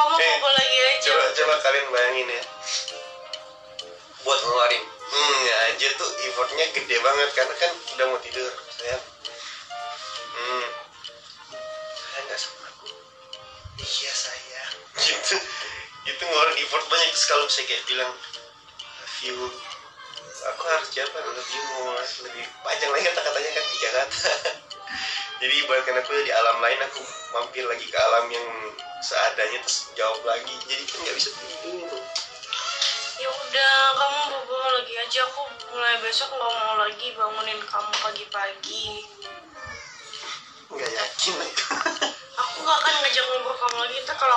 Eh, bobo lagi aja. coba coba kalian bayangin ya. Buat ngeluarin. Hmm ya aja tuh effortnya gede banget karena kan udah mau tidur saya hmm. Saya nggak sama aku. Iya saya. Gitu itu ngeluarin effort banyak terus kalau saya kayak bilang love you. Aku harus siapa love you more. Lebih panjang lagi kata-katanya kan tiga kata. Jadi ibaratkan aku di alam lain aku mampir lagi ke alam yang seadanya terus jawab lagi. Jadi kan nggak bisa tidur. Ya udah kamu bobo lagi aja. Aku mulai besok nggak mau lagi bangunin kamu pagi-pagi. Nggak yakin. Aku aku gak akan ngajak ngobrol kamu lagi. Ntar kalau